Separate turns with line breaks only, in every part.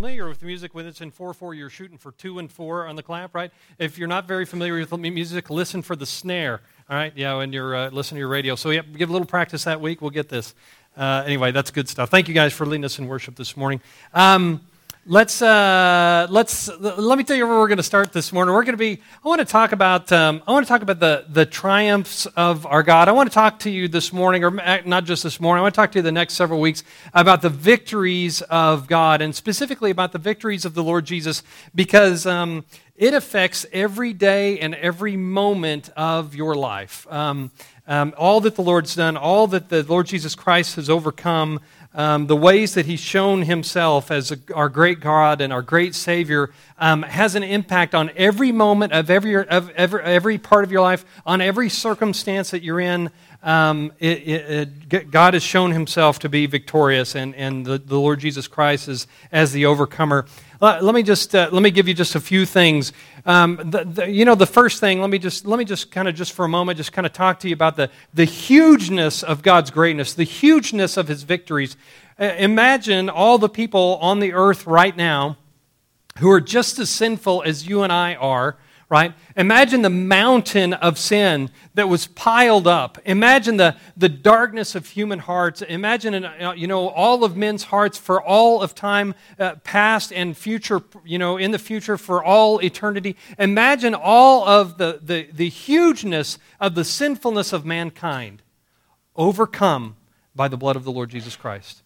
familiar with music when it's in 4 4, you're shooting for 2 and 4 on the clap, right? If you're not very familiar with music, listen for the snare, all right? Yeah, when you're uh, listening to your radio. So, yeah, give a little practice that week. We'll get this. Uh, anyway, that's good stuff. Thank you guys for leading us in worship this morning. Um, let's uh, let's let me tell you where we're going to start this morning. We're going to be. I want to talk about. Um, I want to talk about the the triumphs of our God. I want to talk to you this morning, or not just this morning. I want to talk to you the next several weeks about the victories of God, and specifically about the victories of the Lord Jesus, because. Um, it affects every day and every moment of your life. Um, um all that the Lord's done, all that the Lord Jesus Christ has overcome, um, the ways that he's shown himself as a, our great God and our great Savior um, has an impact on every moment of every, of every, every part of your life, on every circumstance that you're in. Um, it, it, it, God has shown himself to be victorious, and, and the, the Lord Jesus Christ is as the overcomer. Let, let me just uh, let me give you just a few things. Um, the, the, you know, the first thing. Let me just let me just kind of just for a moment just kind of talk to you about the the hugeness of God's greatness, the hugeness of His victories. Uh, imagine all the people on the earth right now who are just as sinful as you and I are right? Imagine the mountain of sin that was piled up. Imagine the, the darkness of human hearts. Imagine, uh, you know, all of men's hearts for all of time uh, past and future, you know, in the future for all eternity. Imagine all of the, the, the hugeness of the sinfulness of mankind overcome by the blood of the Lord Jesus Christ.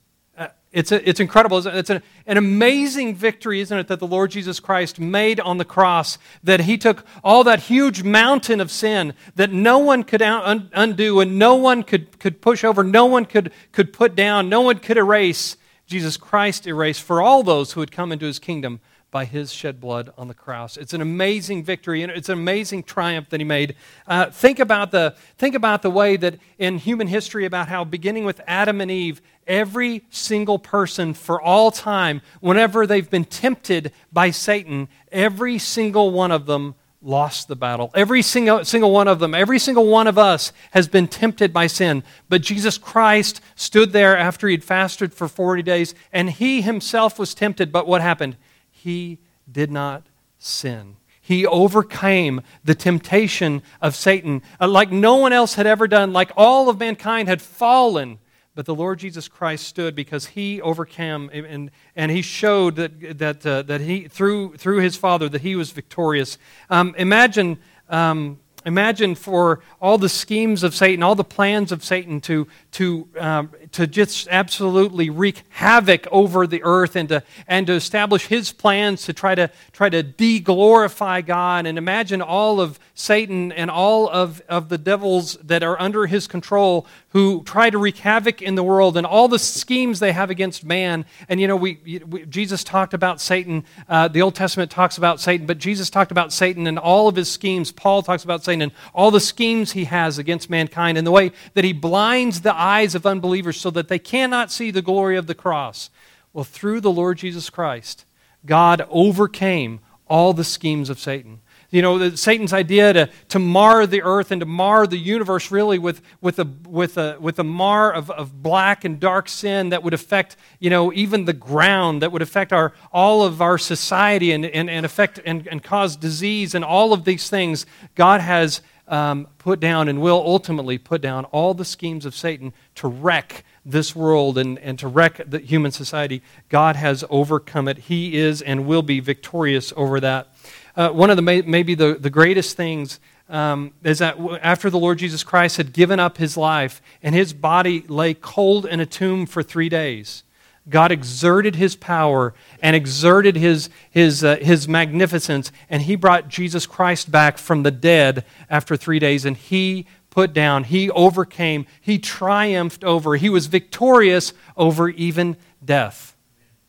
It's, a, it's incredible. It's a, an amazing victory, isn't it, that the Lord Jesus Christ made on the cross, that he took all that huge mountain of sin that no one could un- undo and no one could, could push over, no one could, could put down, no one could erase. Jesus Christ erased for all those who had come into his kingdom by his shed blood on the cross. It's an amazing victory and it's an amazing triumph that he made. Uh, think, about the, think about the way that in human history, about how beginning with Adam and Eve, every single person for all time, whenever they've been tempted by Satan, every single one of them lost the battle. Every single, single one of them, every single one of us has been tempted by sin. But Jesus Christ stood there after he'd fasted for 40 days, and he himself was tempted. But what happened? He did not sin. He overcame the temptation of Satan uh, like no one else had ever done, like all of mankind had fallen. But the Lord Jesus Christ stood because he overcame and, and he showed that, that, uh, that he, through, through his Father, that he was victorious. Um, imagine um, Imagine for all the schemes of Satan, all the plans of Satan to, to, um, to just absolutely wreak havoc over the earth and to, and to establish his plans to try to, try to de glorify God. And imagine all of Satan and all of, of the devils that are under his control who try to wreak havoc in the world and all the schemes they have against man. And you know, we, we Jesus talked about Satan. Uh, the Old Testament talks about Satan, but Jesus talked about Satan and all of his schemes. Paul talks about Satan and all the schemes he has against mankind and the way that he blinds the eyes of unbelievers so that they cannot see the glory of the cross. Well, through the Lord Jesus Christ, God overcame all the schemes of Satan you know, Satan's idea to, to mar the earth and to mar the universe really with, with, a, with, a, with a mar of, of black and dark sin that would affect, you know, even the ground, that would affect our, all of our society and, and, and affect and, and cause disease and all of these things. God has um, put down and will ultimately put down all the schemes of Satan to wreck this world and, and to wreck the human society. God has overcome it. He is and will be victorious over that. Uh, one of the maybe the, the greatest things um, is that after the Lord Jesus Christ had given up his life and his body lay cold in a tomb for three days, God exerted his power and exerted his, his, uh, his magnificence, and he brought Jesus Christ back from the dead after three days, and he put down, he overcame, he triumphed over, he was victorious over even death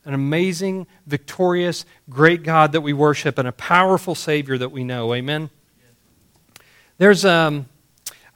an amazing, victorious, great God that we worship and a powerful Savior that we know. Amen? There's, um,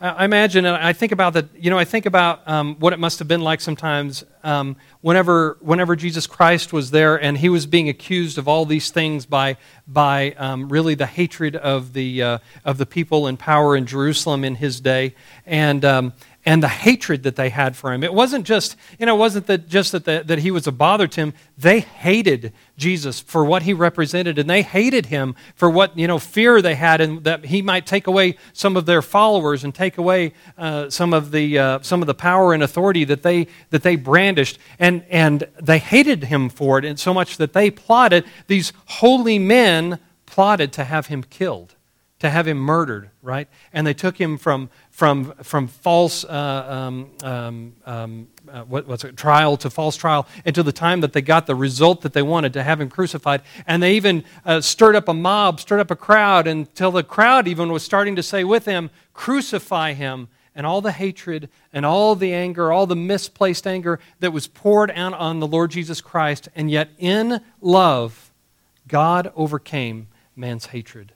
I imagine, and I think about that, you know, I think about um, what it must have been like sometimes um, whenever, whenever Jesus Christ was there and he was being accused of all these things by, by um, really the hatred of the, uh, of the people in power in Jerusalem in his day. And, um, and the hatred that they had for him. It wasn't just, you know, it wasn't that just that, the, that he was a bother to him. They hated Jesus for what he represented, and they hated him for what, you know, fear they had and that he might take away some of their followers and take away uh, some, of the, uh, some of the power and authority that they, that they brandished. And, and they hated him for it, and so much that they plotted, these holy men plotted to have him killed to have him murdered, right? And they took him from, from, from false uh, um, um, um, uh, what, what's it, trial to false trial until the time that they got the result that they wanted to have him crucified. And they even uh, stirred up a mob, stirred up a crowd until the crowd even was starting to say with him, Crucify him. And all the hatred and all the anger, all the misplaced anger that was poured out on the Lord Jesus Christ. And yet, in love, God overcame man's hatred.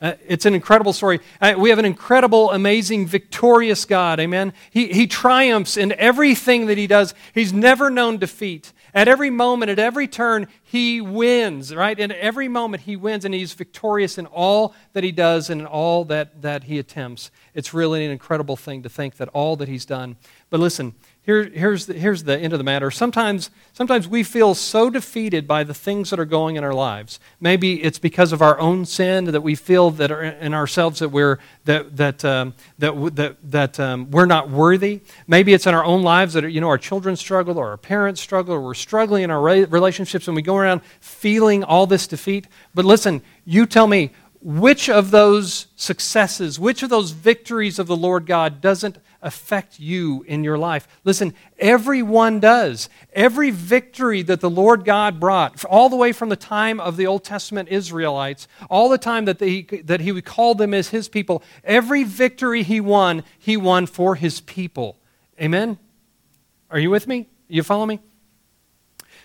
Uh, it's an incredible story. Uh, we have an incredible, amazing, victorious God. Amen. He, he triumphs in everything that he does. He's never known defeat. At every moment, at every turn, he wins, right? In every moment, he wins, and he's victorious in all that he does and in all that, that he attempts. It's really an incredible thing to think that all that he's done. But listen, here, here's, the, here's the end of the matter. Sometimes, sometimes we feel so defeated by the things that are going in our lives. Maybe it's because of our own sin that we feel that in ourselves that we're, that, that, um, that, that, that um, we're not worthy. Maybe it's in our own lives that you know, our children struggle or our parents struggle or we're struggling in our relationships and we go around feeling all this defeat. But listen, you tell me, which of those successes, which of those victories of the Lord God doesn't affect you in your life? Listen, everyone does. Every victory that the Lord God brought, all the way from the time of the Old Testament Israelites, all the time that, they, that He would call them as His people, every victory He won, He won for His people. Amen? Are you with me? You follow me?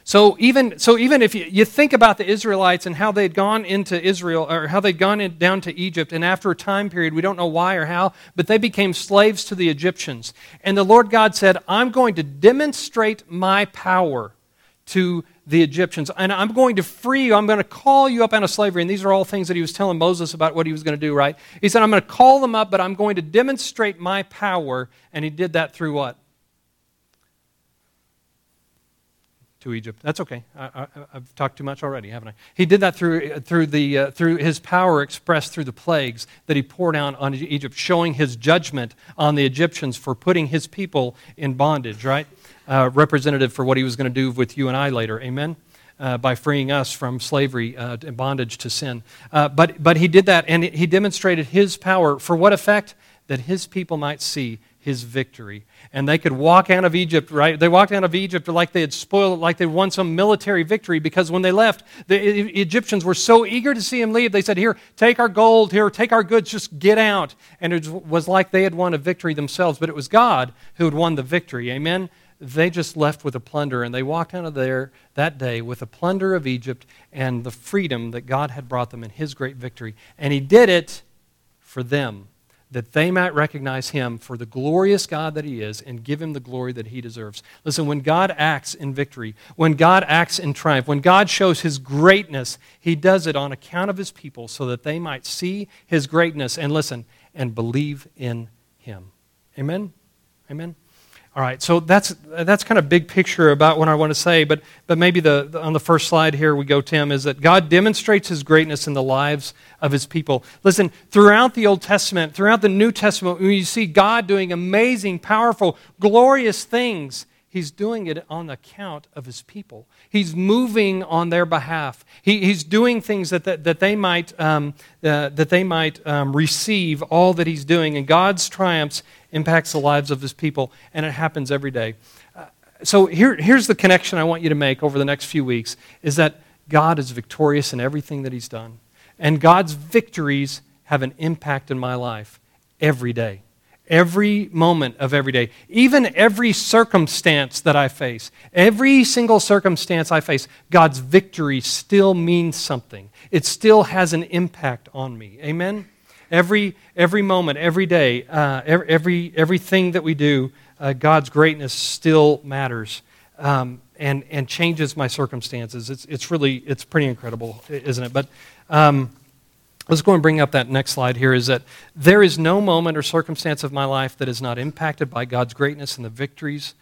So even, so even if you, you, think about the Israelites and how they'd gone into Israel, or how they'd gone in, down to Egypt, and after a time period, we don't know why or how, but they became slaves to the Egyptians. And the Lord God said, I'm going to demonstrate my power to the Egyptians, and I'm going to free you. I'm going to call you up out of slavery. And these are all things that he was telling Moses about what he was going to do, right? He said, I'm going to call them up, but I'm going to demonstrate my power. And he did that through what? To Egypt. That's okay. I, have talked too much already, haven't I? He did that through, through, the, uh, through his power expressed through the plagues that he poured out on Egypt, showing his judgment on the Egyptians for putting his people in bondage, right? Uh, representative for what he was going to do with you and I later. Amen? Uh, by freeing us from slavery uh, and bondage to sin. Uh, but, but he did that, and he demonstrated his power for what effect? That his people might see his victory. And they could walk out of Egypt, right? They walked out of Egypt like they had spoiled, like they won some military victory because when they left, the Egyptians were so eager to see him leave, they said, Here, take our gold, here, take our goods, just get out. And it was like they had won a victory themselves, but it was God who had won the victory. Amen? They just left with a plunder, and they walked out of there that day with a plunder of Egypt and the freedom that God had brought them in his great victory. And he did it for them that they might recognize him for the glorious God that he is and give him the glory that he deserves. Listen, when God acts in victory, when God acts in triumph, when God shows his greatness, he does it on account of his people so that they might see his greatness and listen and believe in him. Amen? Amen? All right, so that's, that's kind of big picture about what I want to say, but, but maybe the, the, on the first slide here we go, Tim, is that God demonstrates his greatness in the lives of his people. Listen, throughout the Old Testament, throughout the New Testament, when you see God doing amazing, powerful, glorious things, he's doing it on account of his people. He's moving on their behalf. He, he's doing things that, that, that they might, um, uh, that they might um, receive all that he's doing. And God's triumphs impacts the lives of his people, and it happens every day. Uh, so here, here's the connection I want you to make over the next few weeks is that God is victorious in everything that he's done. And God's victories have an impact in my life every day. Every moment of every day. Even every circumstance that I face. Every single circumstance I face, God's victory still means something. It still has an impact on me. Amen? Every, every moment, every day, uh, every, everything that we do, uh, God's greatness still matters um, and, and changes my circumstances. It's, it's really, it's pretty incredible, isn't it? But um, let's go and bring up that next slide here is that there is no moment or circumstance of my life that is not impacted by God's greatness and the victories,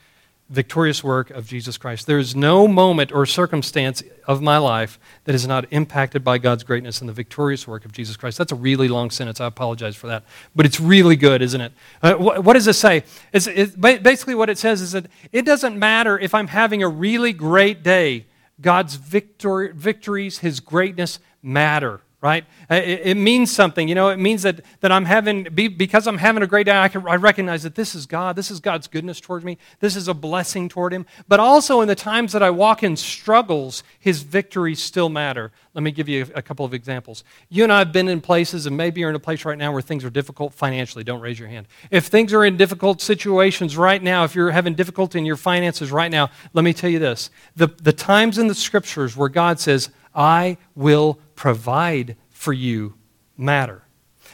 victorious work of Jesus Christ. There is no moment or circumstance of my life that is not impacted by God's greatness and the victorious work of Jesus Christ. That's a really long sentence. I apologize for that. But it's really good, isn't it? Uh, what, what, does this say? It's, it, basically, what it says is that it doesn't matter if I'm having a really great day, God's victor, victories, His greatness matter right? Uh, it, it, means something. You know, it means that, that I'm having, be, because I'm having a great day, I, can, I recognize that this is God. This is God's goodness towards me. This is a blessing toward Him. But also in the times that I walk in struggles, His victories still matter. Let me give you a, a couple of examples. You and I have been in places, and maybe you're in a place right now where things are difficult financially. Don't raise your hand. If things are in difficult situations right now, if you're having difficulty in your finances right now, let me tell you this. The, the times in the scriptures where God says, I will provide for you matter.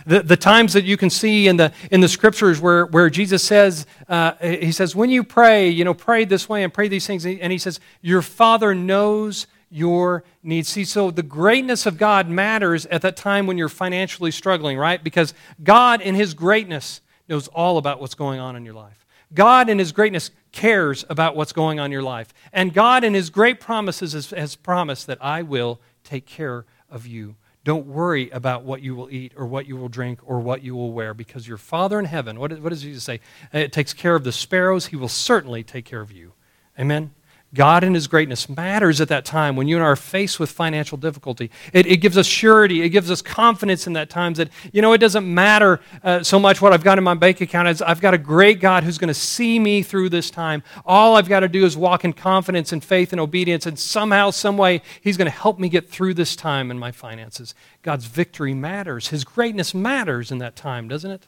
The, the times that you can see in the, in the scriptures where, where Jesus says, uh, he says, when you pray, you know, pray this way and pray these things. And he says, your Father knows your needs. See, so the greatness of God matters at that time when you're financially struggling, right? Because God, in his greatness, knows all about what's going on in your life. God, in his greatness, cares about what's going on in your life. And God, in his great promises, has, has promised that I will take care of you. Don't worry about what you will eat or what you will drink or what you will wear because your Father in heaven, what, what does Jesus say? It takes care of the sparrows. He will certainly take care of you. Amen? God and His greatness matters at that time when you and I are faced with financial difficulty. It, it gives us surety. It gives us confidence in that times that, you know, it doesn't matter uh, so much what I've got in my bank account. I've got a great God who's going to see me through this time. All I've got to do is walk in confidence and faith and obedience, and somehow, some way, He's going to help me get through this time in my finances. God's victory matters. His greatness matters in that time, doesn't it?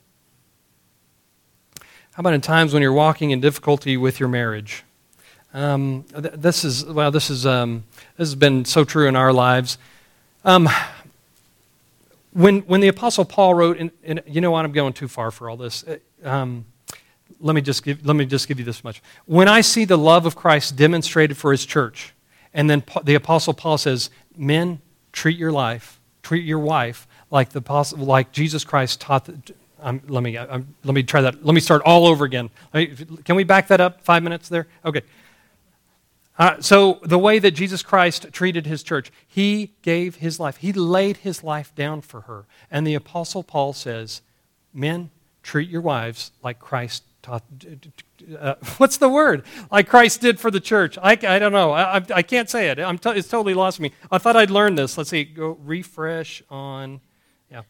How about in times when you're walking in difficulty with your marriage? Um, th- this is well, this is um, this has been so true in our lives. Um, when when the Apostle Paul wrote, and, you know what, I'm going too far for all this. Uh, um, let me just give let me just give you this much. When I see the love of Christ demonstrated for His church, and then the Apostle Paul says, "Men, treat your life, treat your wife like the apostle, like Jesus Christ taught." The, um, let me um, let me try that. Let me start all over again. Can we back that up? Five minutes there. Okay. Uh, so, the way that Jesus Christ treated his church, he gave his life. He laid his life down for her. And the Apostle Paul says, Men, treat your wives like Christ taught. Uh, what's the word? Like Christ did for the church. I, I don't know. I, I, can't say it. It's totally lost me. I thought I'd learned this. Let's see. Go refresh on. Yeah.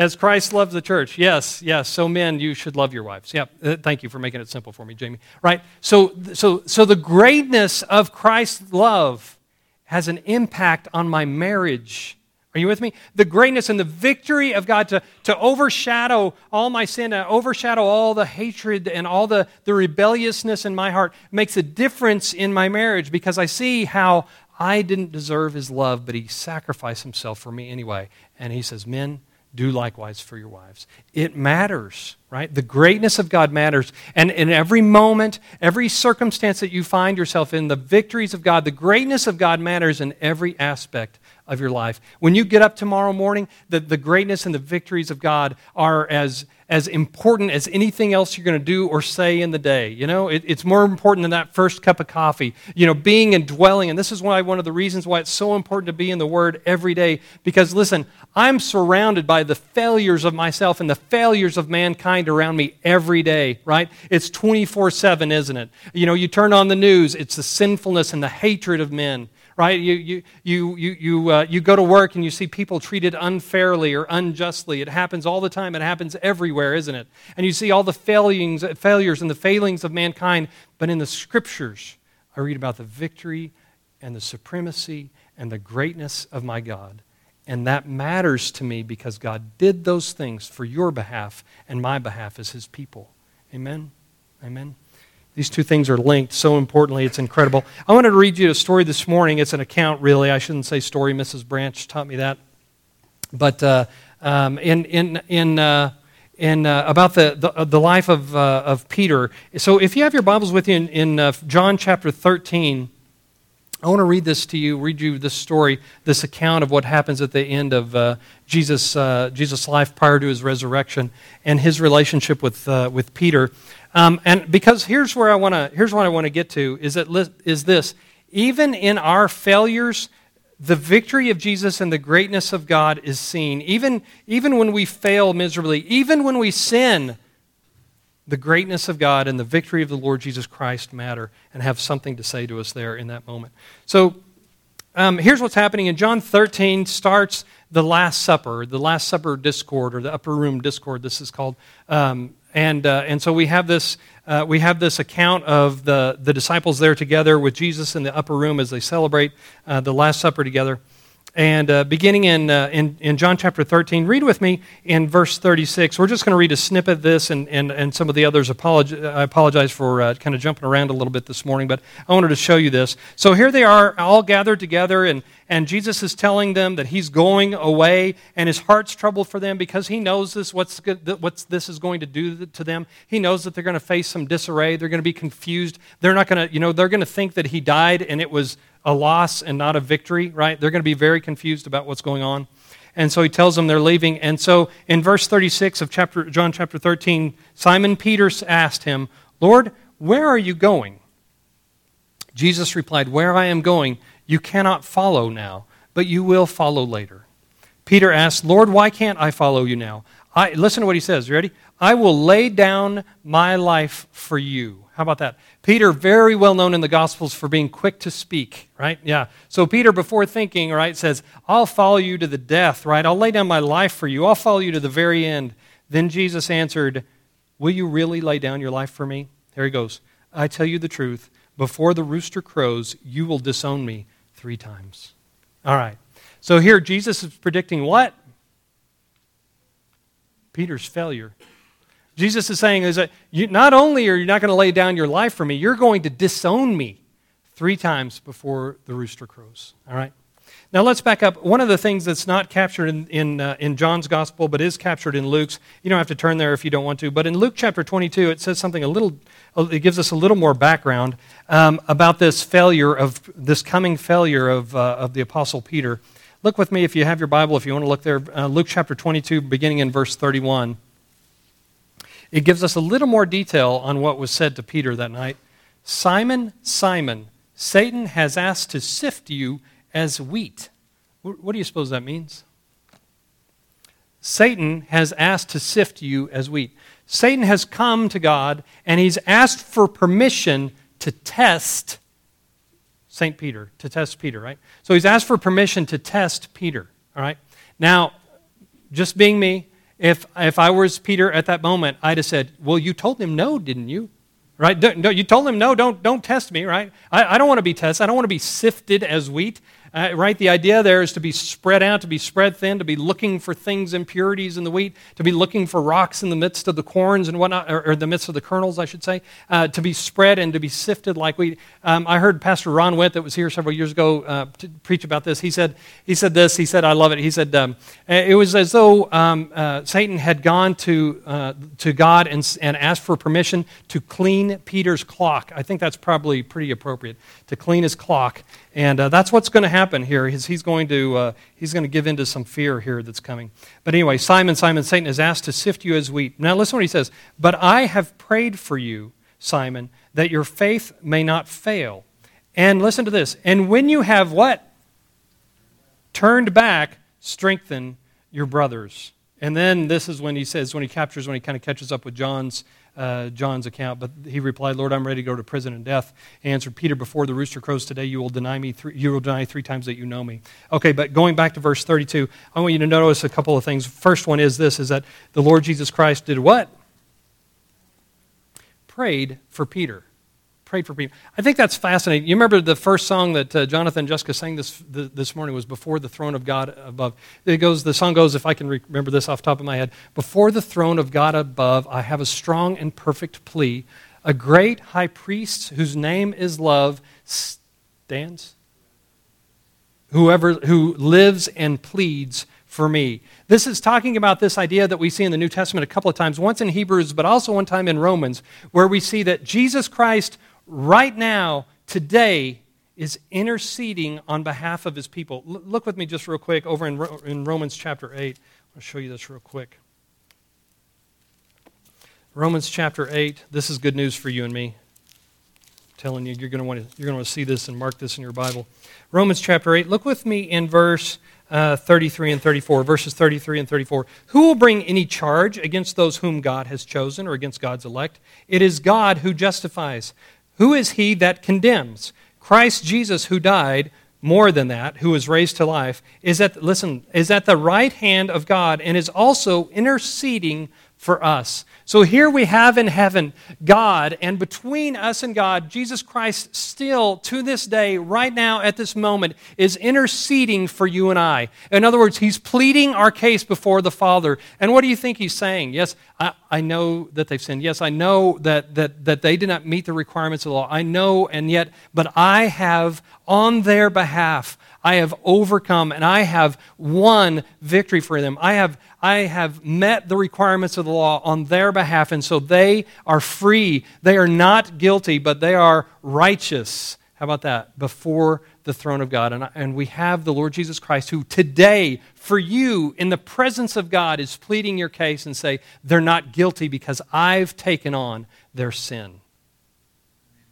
As Christ loved the church. Yes, yes. So men, you should love your wives. Yeah. Uh, thank you for making it simple for me, Jamie. Right. So, so, so the greatness of Christ's love has an impact on my marriage. Are you with me? The greatness and the victory of God to, to overshadow all my sin, to overshadow all the hatred and all the, the rebelliousness in my heart makes a difference in my marriage because I see how I didn't deserve his love, but he sacrificed himself for me anyway. And he says, Men, do likewise for your wives. It matters, right? The greatness of God matters. And in every moment, every circumstance that you find yourself in, the victories of God, the greatness of God matters in every aspect of your life. When you get up tomorrow morning, the, the greatness and the victories of God are as as important as anything else you're going to do or say in the day. You know, it, it's more important than that first cup of coffee. You know, being and dwelling. And this is why one of the reasons why it's so important to be in the Word every day. Because listen, I'm surrounded by the failures of myself and the failures of mankind around me every day, right? It's 24 7, isn't it? You know, you turn on the news, it's the sinfulness and the hatred of men right? You, you, you, you, you, uh, you go to work and you see people treated unfairly or unjustly. It happens all the time. It happens everywhere, isn't it? And you see all the failings, failures and the failings of mankind. But in the scriptures, I read about the victory and the supremacy and the greatness of my God. And that matters to me because God did those things for your behalf and my behalf as his people. Amen? Amen. These two things are linked so importantly, it's incredible. I wanted to read you a story this morning. It's an account, really. I shouldn't say story. Mrs. Branch taught me that. But uh, um, in, in, in, uh, in, uh, about the, the, uh, the, life of, uh, of Peter. So if you have your Bibles with you in, in uh, John chapter 13, I want to read this to you, read you this story, this account of what happens at the end of uh, Jesus' uh, Jesus' life prior to his resurrection and his relationship with uh, with Peter. Um, and because here's where I want to here's what I want to get to is that is this even in our failures, the victory of Jesus and the greatness of God is seen. Even even when we fail miserably, even when we sin, the greatness of God and the victory of the Lord Jesus Christ matter and have something to say to us there in that moment. So um, here's what's happening in John 13 starts the Last Supper, the Last Supper discourse or the upper room discourse. This is called, um, and uh, and so we have this uh, we have this account of the the disciples there together with Jesus in the upper room as they celebrate uh, the Last Supper together. And uh, beginning in, uh, in, in, John chapter 13, read with me in verse 36. We're just going to read a snippet of this, and, and, and some of the others. Apolog- I apologize for uh, kind of jumping around a little bit this morning, but I wanted to show you this. So here they are, all gathered together, and, and Jesus is telling them that he's going away, and his heart's troubled for them because he knows this, what's, what's this is going to do to them. He knows that they're going to face some disarray. They're going to be confused. They're not going to, you know, they're going to think that he died and it was a loss and not a victory, right? They're going to be very confused about what's going on. And so he tells them they're leaving. And so in verse 36 of chapter, John chapter 13, Simon Peter asked him, Lord, where are you going? Jesus replied, Where I am going, you cannot follow now, but you will follow later. Peter asked, Lord, why can't I follow you now? I, listen to what he says. You ready? I will lay down my life for you. How about that? Peter, very well known in the Gospels for being quick to speak, right? Yeah. So Peter, before thinking, right, says, I'll follow you to the death, right? I'll lay down my life for you. I'll follow you to the very end. Then Jesus answered, Will you really lay down your life for me? There he goes. I tell you the truth. Before the rooster crows, you will disown me three times. All right. So here, Jesus is predicting what? Peter's failure. Jesus is saying is that you, not only are you not going to lay down your life for me, you're going to disown me three times before the rooster crows. All right? Now let's back up. One of the things that's not captured in, in, uh, in, John's gospel, but is captured in Luke's, you don't have to turn there if you don't want to, but in Luke chapter 22, it says something a little, it gives us a little more background um, about this failure of, this coming failure of, uh, of the apostle Peter. Look with me if you have your Bible, if you want to look there, uh, Luke chapter 22, beginning in verse 31. It gives us a little more detail on what was said to Peter that night. Simon, Simon, Satan has asked to sift you as wheat. What do you suppose that means? Satan has asked to sift you as wheat. Satan has come to God and he's asked for permission to test St. Peter, to test Peter, right? So he's asked for permission to test Peter, all right? Now, just being me, if, if I was Peter at that moment, I'd have said, Well, you told him no, didn't you? Right? Don't, you told him no, don't, don't test me, right? I, I don't want to be tested. I don't want to be sifted as wheat. Uh, right? The idea there is to be spread out, to be spread thin, to be looking for things, impurities in the wheat, to be looking for rocks in the midst of the corns and whatnot, or, or the midst of the kernels, I should say, uh, to be spread and to be sifted like wheat. Um, I heard Pastor Ron Witt, that was here several years ago, uh, preach about this. He said, he said this, he said, I love it. He said, um, it was as though um, uh, Satan had gone to, uh, to God and, and asked for permission to clean Peter's clock. I think that's probably pretty appropriate, to clean his clock. And uh, that's what's going to happen here. Is he's going to uh, he's going to give into some fear here that's coming. But anyway, Simon, Simon, Satan is asked to sift you as wheat. Now listen what he says. But I have prayed for you, Simon, that your faith may not fail. And listen to this. And when you have what turned back, strengthen your brothers. And then this is when he says, when he captures, when he kind of catches up with John's uh, John's account. But he replied, Lord, I'm ready to go to prison and death. He answered, Peter, before the rooster crows today, you will deny me three, you will deny three times that you know me. Okay, but going back to verse 32, I want you to notice a couple of things. First one is this, is that the Lord Jesus Christ did what? Prayed for Peter prayed for people. I think that's fascinating. You remember the first song that uh, Jonathan Jessica sang this, this morning was Before the Throne of God Above. It goes, the song goes, if I can remember this off the top of my head Before the throne of God above, I have a strong and perfect plea. A great high priest whose name is love stands. Whoever who lives and pleads for me. This is talking about this idea that we see in the New Testament a couple of times, once in Hebrews, but also one time in Romans, where we see that Jesus Christ right now, today, is interceding on behalf of his people. L- look with me just real quick over in, Ro- in Romans chapter 8. I'll show you this real quick. Romans chapter 8. This is good news for you and me. I'm telling you, you're going to want to you're going to see this and mark this in your Bible. Romans chapter 8. Look with me in verse uh, 33 and 34, verses 33 and 34. Who will bring any charge against those whom God has chosen or against God's elect? It is God who justifies. Who is he that condemns? Christ Jesus, who died, more than that, who was raised to life, is at, listen, is at the right hand of God and is also interceding for us. So here we have in heaven God, and between us and God, Jesus Christ still, to this day, right now, at this moment, is interceding for you and I. In other words, he's pleading our case before the Father. And what do you think he's saying? Yes, I, I know that they've sinned. Yes, I know that, that, that they did not meet the requirements of the law. I know, and yet, but I have on their behalf, I have overcome and I have won victory for them. I have, I have met the requirements of the law on their behalf, and so they are free. They are not guilty, but they are righteous. How about that? Before the throne of God. And, and we have the Lord Jesus Christ who today, for you, in the presence of God, is pleading your case and say, they're not guilty because I've taken on their sin.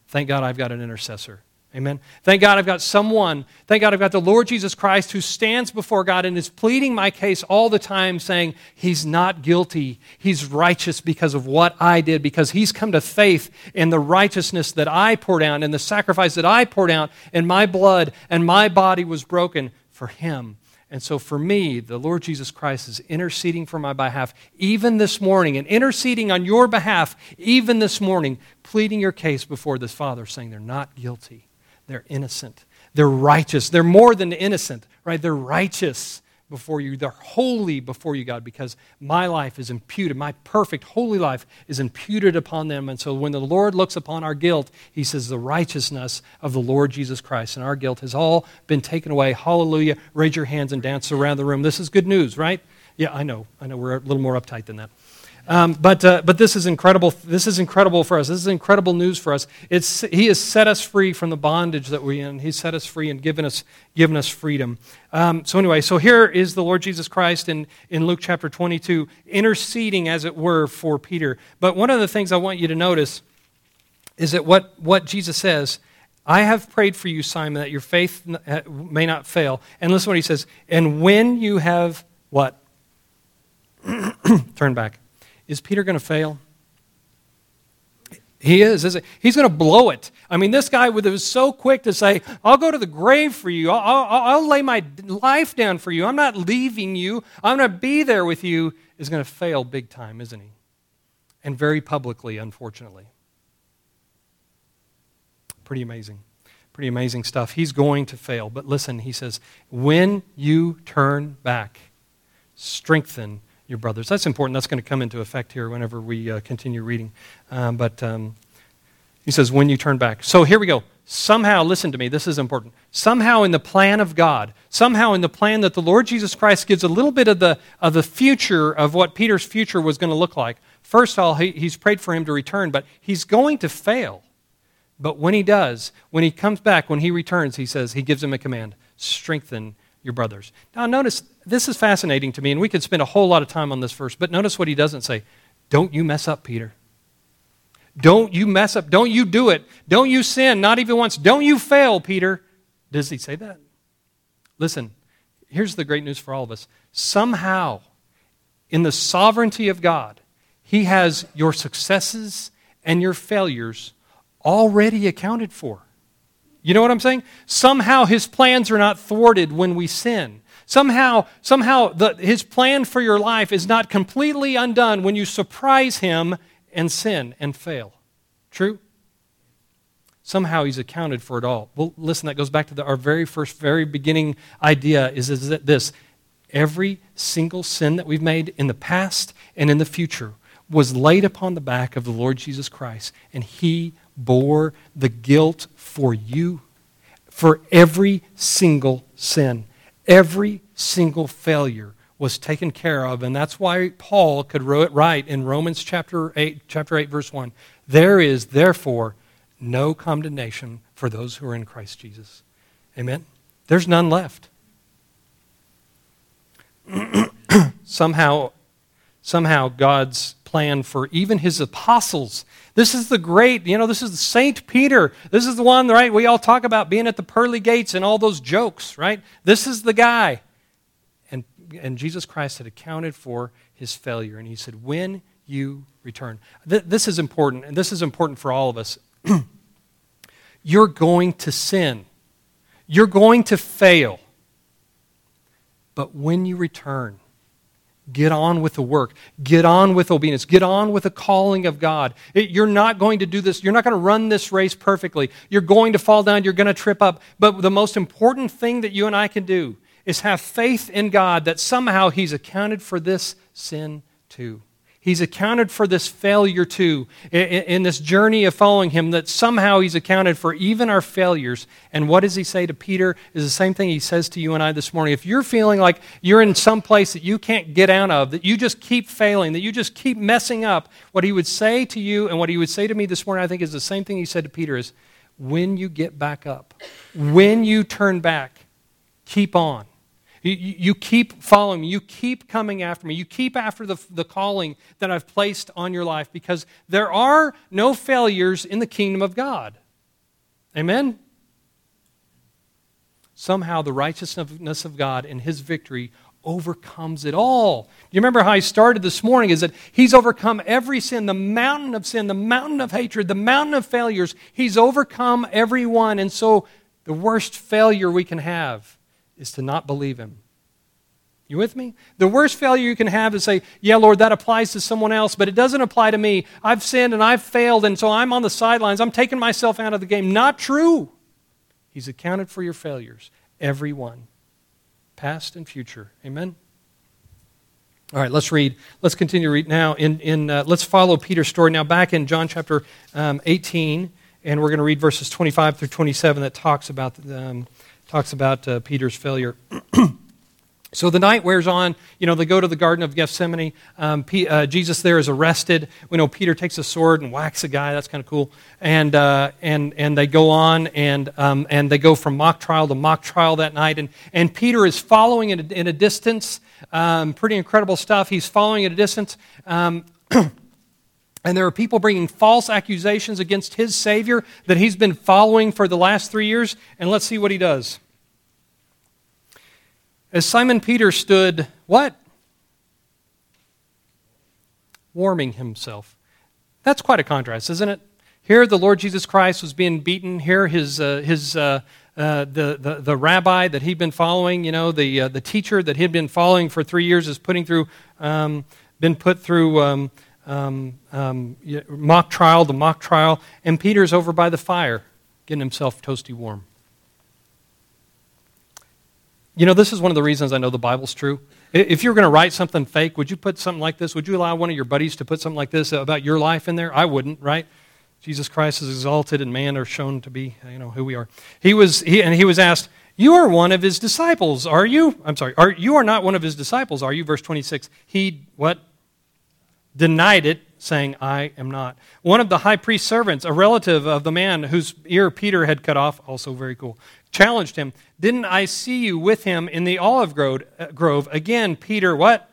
Thank God I've got an intercessor. Amen. Thank God I've got someone, thank God I've got the Lord Jesus Christ who stands before God and is pleading my case all the time, saying, He's not guilty. He's righteous because of what I did, because He's come to faith in the righteousness that I poured out and the sacrifice that I poured out, and my blood and my body was broken for Him. And so for me, the Lord Jesus Christ is interceding for my behalf even this morning and interceding on your behalf even this morning, pleading your case before this Father, saying they're not guilty. They're innocent. They're righteous. They're more than innocent, right? They're righteous before you. They're holy before you, God, because my life is imputed. My perfect, holy life is imputed upon them. And so when the Lord looks upon our guilt, he says, the righteousness of the Lord Jesus Christ and our guilt has all been taken away. Hallelujah. Raise your hands and dance around the room. This is good news, right? Yeah, I know. I know we're a little more uptight than that. Um, but, uh, but this is incredible. This is incredible for us. This is incredible news for us. It's, he has set us free from the bondage that we're in. He's set us free and given us, given us freedom. Um, so anyway, so here is the Lord Jesus Christ in, in Luke chapter 22, interceding, as it were, for Peter. But one of the things I want you to notice is that what, what Jesus says, I have prayed for you, Simon, that your faith may not fail. And listen what he says. And when you have what? Turn back. Is Peter going to fail? He is, is He's going to blow it. I mean, this guy was so quick to say, I'll go to the grave for you. I'll, I'll, I'll lay my life down for you. I'm not leaving you. I'm going to be there with you, is going to fail big time, isn't he? And very publicly, unfortunately. Pretty amazing. Pretty amazing stuff. He's going to fail. But listen, he says, when you turn back, strengthen your brothers. That's important. That's going to come into effect here whenever we uh, continue reading. Um, but um, he says, when you turn back. So here we go. Somehow, listen to me, this is important. Somehow, in the plan of God, somehow in the plan that the Lord Jesus Christ gives a little bit of the, of the future of what Peter's future was going to look like. First of all, he, he's prayed for him to return, but he's going to fail. But when he does, when he comes back, when he returns, he says, he gives him a command strengthen your brothers. Now, notice this is fascinating to me, and we could spend a whole lot of time on this verse, but notice what he doesn't say. Don't you mess up, Peter. Don't you mess up. Don't you do it. Don't you sin, not even once. Don't you fail, Peter. Does he say that? Listen, here's the great news for all of us. Somehow, in the sovereignty of God, he has your successes and your failures already accounted for. You know what I'm saying? Somehow his plans are not thwarted when we sin. Somehow, somehow the, his plan for your life is not completely undone when you surprise him and sin and fail. True? Somehow he's accounted for it all. Well, listen, that goes back to the, our very first, very beginning idea is, is that this every single sin that we've made in the past and in the future was laid upon the back of the Lord Jesus Christ, and he bore the guilt for you, for every single sin. Every single failure was taken care of, and that's why Paul could write in Romans chapter 8, chapter 8, verse 1 There is therefore no condemnation for those who are in Christ Jesus. Amen? There's none left. somehow, somehow God's plan for even his apostles. This is the great, you know, this is Saint Peter. This is the one, right? We all talk about being at the pearly gates and all those jokes, right? This is the guy. And, and Jesus Christ had accounted for his failure. And he said, When you return. Th- this is important, and this is important for all of us. You're going to sin, you're going to fail. But when you return, Get on with the work. Get on with obedience. Get on with the calling of God. It, you're not going to do this. You're not going to run this race perfectly. You're going to fall down. You're going to trip up. But the most important thing that you and I can do is have faith in God that somehow He's accounted for this sin too. He's accounted for this failure too in, this journey of following him, that somehow he's accounted for even our failures. And what does he say to Peter? Is the same thing he says to you and I this morning. If you're feeling like you're in some place that you can't get out of, that you just keep failing, that you just keep messing up, what he would say to you and what he would say to me this morning, I think is the same thing he said to Peter is when you get back up, when you turn back, keep on. You, you, keep following me. You keep coming after me. You keep after the, the calling that I've placed on your life because there are no failures in the kingdom of God. Amen? Somehow the righteousness of God and his victory overcomes it all. You remember how I started this morning is that he's overcome every sin, the mountain of sin, the mountain of hatred, the mountain of failures. He's overcome every one. And so the worst failure we can have is to not believe him. You with me? The worst failure you can have is say, Yeah, Lord, that applies to someone else, but it doesn't apply to me. I've sinned and I've failed, and so I'm on the sidelines. I'm taking myself out of the game. Not true. He's accounted for your failures, every one, past and future. Amen? All right, let's read. Let's continue to read now. In, in, uh, let's follow Peter's story now back in John chapter um, 18, and we're going to read verses 25 through 27 that talks about um, talks about uh, Peter's failure. so the night wears on. You know, they go to the Garden of Gethsemane. Um, P, uh, Jesus there is arrested. We know Peter takes a sword and whacks a guy. That's kind of cool. And, uh, and, and they go on and, um, and they go from mock trial to mock trial that night. And, and Peter is following in a, in a distance. Um, pretty incredible stuff. He's following at a distance. And there are people bringing false accusations against his Savior that he's been following for the last three years. And let's see what he does. As Simon Peter stood, what? Warming himself. That's quite a contrast, isn't it? Here, the Lord Jesus Christ was being beaten. Here, his, uh, his, uh, uh, the, the, the rabbi that he'd been following, you know, the, uh, the teacher that he'd been following for three years is putting through, um, been put through um, um, um, mock trial the mock trial, and Peter's over by the fire getting himself toasty warm. You know, this is one of the reasons I know the Bible's true. If you're going to write something fake, would you put something like this? Would you allow one of your buddies to put something like this about your life in there? I wouldn't, right? Jesus Christ is exalted and man are shown to be, you know, who we are. He was, he, and he was asked, you are one of his disciples, are you? I'm sorry, are, you are not one of his disciples, are you? Verse 26. He, what? Denied it, saying, I am not. One of the high priest's servants, a relative of the man whose ear Peter had cut off, also very cool, challenged him, Didn't I see you with him in the olive uh, grove? Again, Peter, what?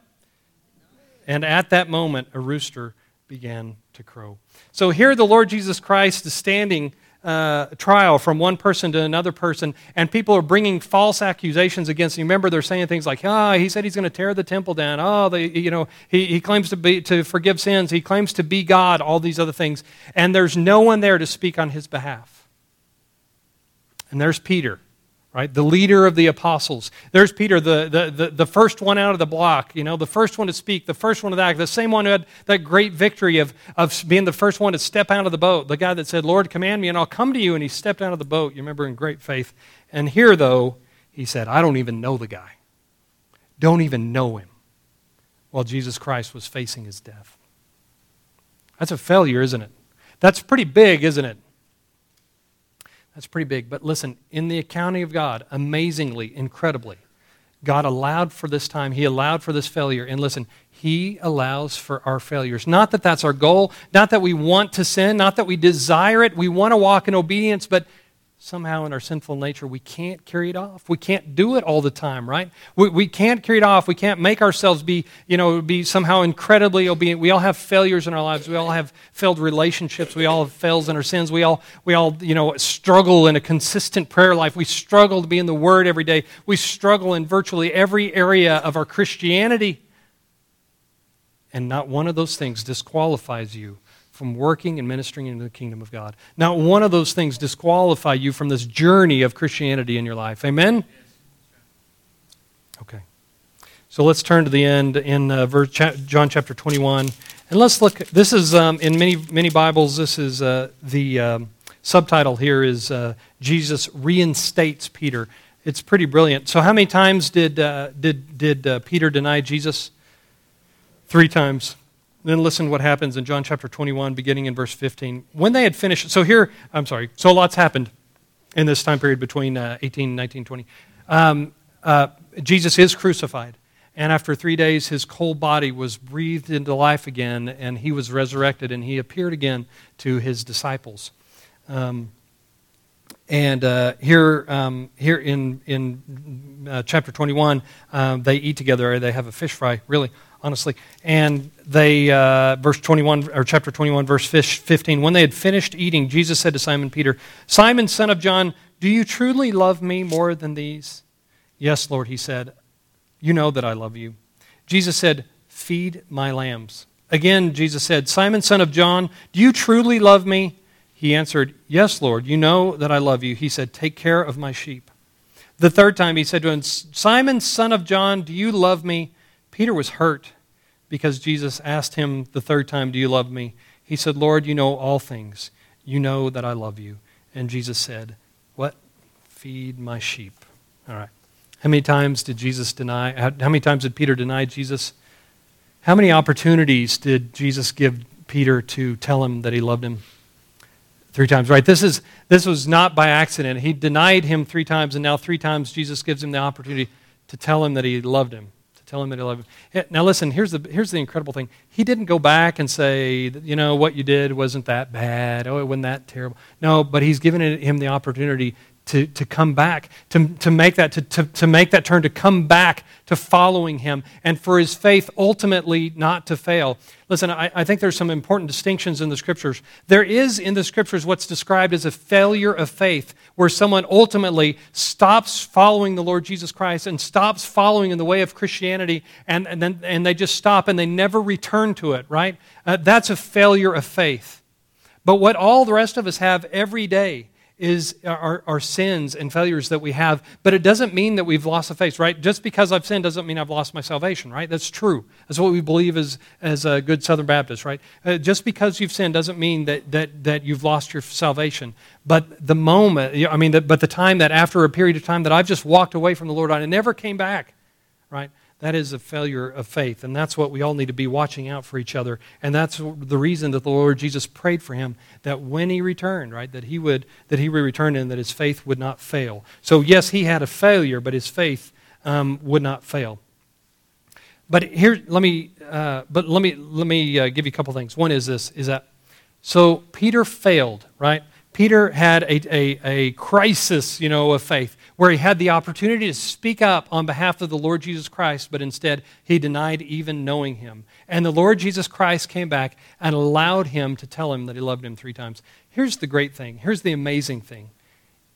And at that moment, a rooster began to crow. So here the Lord Jesus Christ is standing uh, trial from one person to another person, and people are bringing false accusations against him. Remember, they're saying things like, "Ah, oh, he said he's going to tear the temple down. Oh, they, you know, he, he claims to be to forgive sins. He claims to be God. All these other things, and there's no one there to speak on his behalf. And there's Peter right? The leader of the apostles. There's Peter, the, the, the, the, first one out of the block, you know, the first one to speak, the first one to act, the same one who had that great victory of, of being the first one to step out of the boat. The guy that said, Lord, command me and I'll come to you. And he stepped out of the boat, you remember, in great faith. And here, though, he said, I don't even know the guy. Don't even know him. While Jesus Christ was facing his death. That's a failure, isn't it? That's pretty big, isn't it? That's pretty big. But listen, in the accounting of God, amazingly, incredibly, God allowed for this time. He allowed for this failure. And listen, He allows for our failures. Not that that's our goal, not that we want to sin, not that we desire it. We want to walk in obedience, but somehow in our sinful nature, we can't carry it off. We can't do it all the time, right? We, we can't carry it off. We can't make ourselves be, you know, be somehow incredibly obedient. We all have failures in our lives. We all have failed relationships. We all have fails in our sins. We all, we all, you know, struggle in a consistent prayer life. We struggle to be in the Word every day. We struggle in virtually every area of our Christianity. And not one of those things disqualifies you from working and ministering in the kingdom of God. Not one of those things disqualify you from this journey of Christianity in your life. Amen? Okay. So let's turn to the end in uh, verse, John chapter 21. And let's look, this is um, in many, many Bibles, this is uh, the um, subtitle here is uh, Jesus reinstates Peter. It's pretty brilliant. So, how many times did, uh, did, did uh, Peter deny Jesus? Three times. Then listen to what happens in John chapter 21, beginning in verse 15. When they had finished, so here, I'm sorry, so lots happened in this time period between uh, 18, 19, 20. Um, uh, Jesus is crucified. And after three days, his cold body was breathed into life again, and he was resurrected, and he appeared again to his disciples. Um, and uh, here, um, here in, in uh, chapter 21, um, they eat together. They have a fish fry, really honestly. And they, uh, verse 21, or chapter 21, verse 15, when they had finished eating, Jesus said to Simon Peter, Simon, son of John, do you truly love me more than these? Yes, Lord, he said, You know that I love you. Jesus said, Feed my lambs. Again, Jesus said, Simon, son of John, do you truly love me? He answered, Yes, Lord, you know that I love you. He said, Take care of my sheep. The third time he said to him, Simon, son of John, do you love me? Peter was hurt because Jesus asked him the third time, Do you love me? He said, Lord, you know all things. You know that I love you. And Jesus said, What? Feed my sheep. All right. How many times did Jesus deny? How many times did Peter deny Jesus? How many opportunities did Jesus give Peter to tell him that he loved him? Three times, right? This, is, this was not by accident. He denied him three times, and now three times Jesus gives him the opportunity to tell him that he loved him tell him at 11. Now, listen, here's the, here's the incredible thing. He didn't go back and say, you know, what you did wasn't that bad. Oh, it wasn't that terrible. No, but he's given him the opportunity to, to come back, to, to, make that, to, to, to make that turn, to come back to following him, and for his faith ultimately not to fail. Listen, I, I think there's some important distinctions in the scriptures. There is in the scriptures what's described as a failure of faith, where someone ultimately stops following the Lord Jesus Christ and stops following in the way of Christianity, and, and, then, and they just stop and they never return to it, right? Uh, that's a failure of faith. But what all the rest of us have every day is our, our sins and failures that we have, but it doesn't mean that we've lost the faith, right? Just because I've sinned doesn't mean I've lost my salvation, right? That's true. That's what we believe as, as a good Southern Baptist, right? Uh, just because you've sinned doesn't mean that, that, that you've lost your salvation. But the moment, I mean, the, but the time that after a period of time that I've just walked away from the Lord, I never came back, right? That is a failure of faith. And that's what we all need to be watching out for each other. And that's the reason that the Lord Jesus prayed for him that when he returned, right, that he would that he would return and that his faith would not fail. So yes, he had a failure, but his faith um, would not fail. But here, let me uh, but let me let me uh, give you a couple things. One is this: is that so Peter failed, right? Peter had a, a, a, crisis, you know, of faith where he had the opportunity to speak up on behalf of the Lord Jesus Christ, but instead he denied even knowing him. And the Lord Jesus Christ came back and allowed him to tell him that he loved him three times. Here's the great thing. Here's the amazing thing.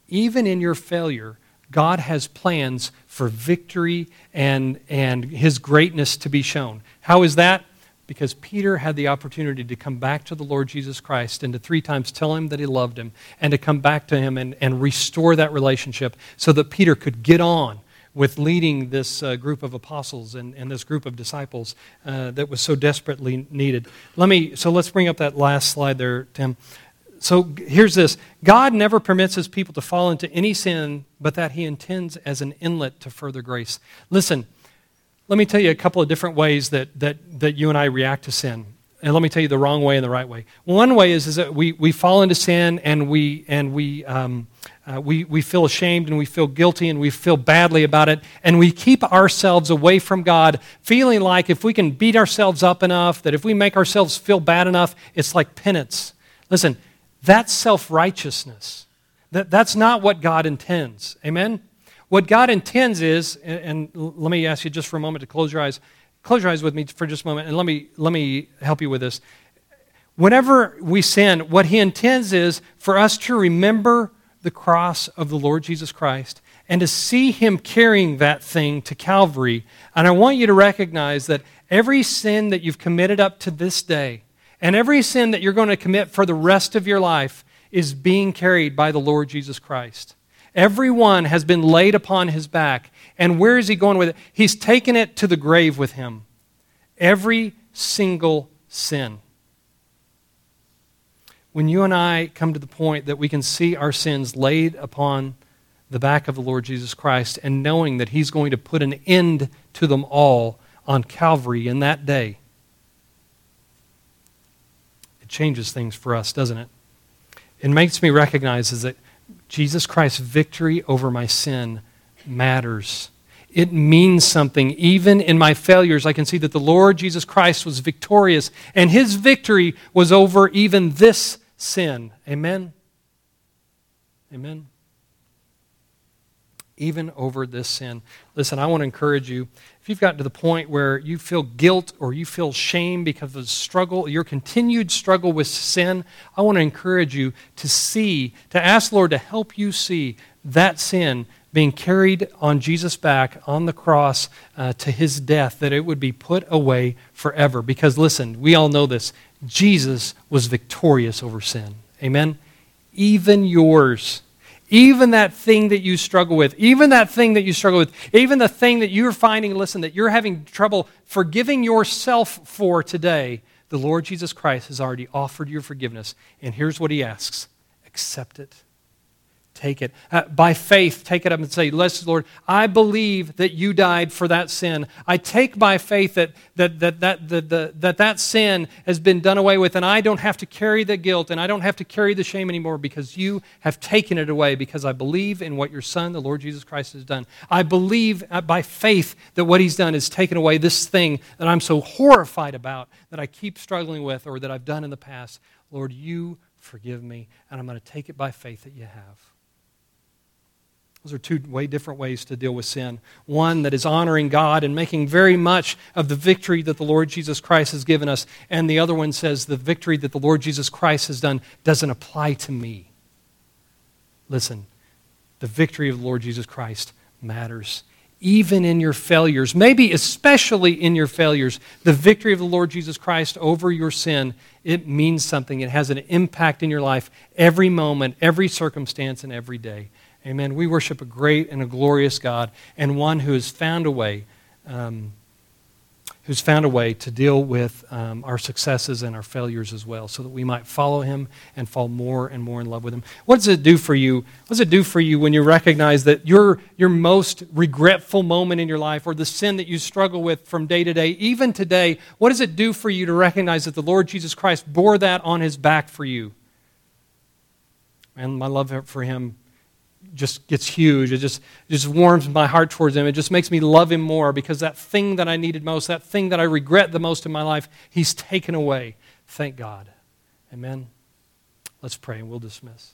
Even in your failure, God has plans for victory and, and his greatness to be shown. How is that? Because Peter had the opportunity to come back to the Lord Jesus Christ and to three times tell him that he loved him and to come back to him and, and restore that relationship so that Peter could get on with leading this uh, group of apostles and, and, this group of disciples uh, that was so desperately needed. Let me, so let's bring up that last slide there, Tim. So here's this God never permits his people to fall into any sin, but that he intends as an inlet to further grace. Listen, let me tell you a couple of different ways that, that, that you and I react to sin. and let me tell you the wrong way and the right way. One way is, is that we, we fall into sin and we and we, um, uh, we we feel ashamed and we feel guilty and we feel badly about it and we keep ourselves away from God, feeling like if we can beat ourselves up enough, that if we make ourselves feel bad enough, it's like penance. Listen, that's self righteousness. That, that's not what God intends. Amen. What God intends is, and, and let me ask you just for a moment to close your eyes close your eyes with me for just a moment and let me, let me help you with this. Whenever we sin, what he intends is for us to remember the cross of the Lord Jesus Christ and to see him carrying that thing to Calvary. And I want you to recognize that every sin that you've committed up to this day and every sin that you're going to commit for the rest of your life is being carried by the Lord Jesus Christ. Every one has been laid upon his back. And where is he going with it? He's taken it to the grave with him. Every single sin. When you and I come to the point that we can see our sins laid upon the back of the Lord Jesus Christ and knowing that he's going to put an end to them all on Calvary in that day, it changes things for us, doesn't it? It makes me recognize is that Jesus Christ's victory over my sin matters. It means something. Even in my failures, I can see that the Lord Jesus Christ was victorious, and his victory was over even this sin. Amen? Amen? Even over this sin. Listen, I want to encourage you. If you've gotten to the point where you feel guilt or you feel shame because of the struggle, your continued struggle with sin, I want to encourage you to see, to ask Lord to help you see that sin being carried on Jesus' back on the cross uh, to his death, that it would be put away forever. Because listen, we all know this Jesus was victorious over sin. Amen? Even yours even that thing that you struggle with, even that thing that you struggle with, even the thing that you're finding, listen, that you're having trouble forgiving yourself for today, the Lord Jesus Christ has already offered your forgiveness. And here's what he asks accept it take it. Uh, by faith, take it up and say, Listen, Lord, I believe that you died for that sin. I take by faith that that, that, that, that, that, that, that sin has been done away with, and I don't have to carry the guilt and I don't have to carry the shame anymore because you have taken it away because I believe in what your Son, the Lord Jesus Christ, has done. I believe uh, by faith that what he's done is taken away this thing that I'm so horrified about, that I keep struggling with, or that I've done in the past. Lord, you forgive me, and I'm going to take it by faith that you have. Those are two way different ways to deal with sin. One that is honoring God and making very much of the victory that the Lord Jesus Christ has given us. And the other one says the victory that the Lord Jesus Christ has done doesn't apply to me. Listen, the victory of the Lord Jesus Christ matters. Even in your failures, maybe especially in your failures, the victory of the Lord Jesus Christ over your sin, it means something. It has an impact in your life every moment, every circumstance, and every day. Amen. We worship a great and a glorious God and one who has found a way, um, who's found a way to deal with um, our successes and our failures as well, so that we might follow Him and fall more and more in love with Him. What does it do for you? What does it do for you when you recognize that your your most regretful moment in your life, or the sin that you struggle with from day to day, even today? What does it do for you to recognize that the Lord Jesus Christ bore that on His back for you? And my love for Him just gets huge. It just, it just warms my heart towards him. It just makes me love him more because that thing that I needed most, that thing that I regret the most in my life, he's taken away. Thank God. Amen. Let's pray and we'll dismiss.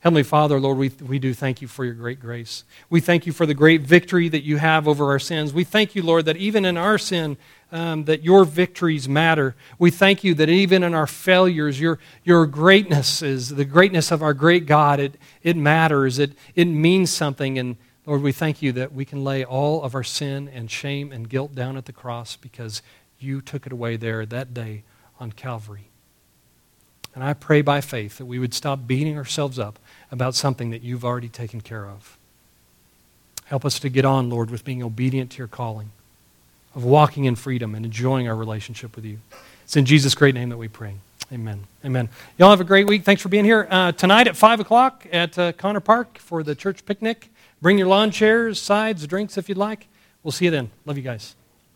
Heavenly Father, Lord, we, we do thank you for your great grace. We thank you for the great victory that you have over our sins. We thank you, Lord, that even in our sin, um, that your victories matter. We thank you that even in our failures, your, your greatness is the greatness of our great God. It, it matters, it, it means something. And Lord, we thank you that we can lay all of our sin and shame and guilt down at the cross because you took it away there that day on Calvary. And I pray by faith that we would stop beating ourselves up about something that you've already taken care of. Help us to get on, Lord, with being obedient to your calling, of walking in freedom and enjoying our relationship with you. It's in Jesus' great name that we pray. Amen. Amen. Y'all have a great week. Thanks for being here. Uh, tonight at 5 o'clock at uh, Connor Park for the church picnic. Bring your lawn chairs, sides, drinks if you'd like. We'll see you then. Love you guys.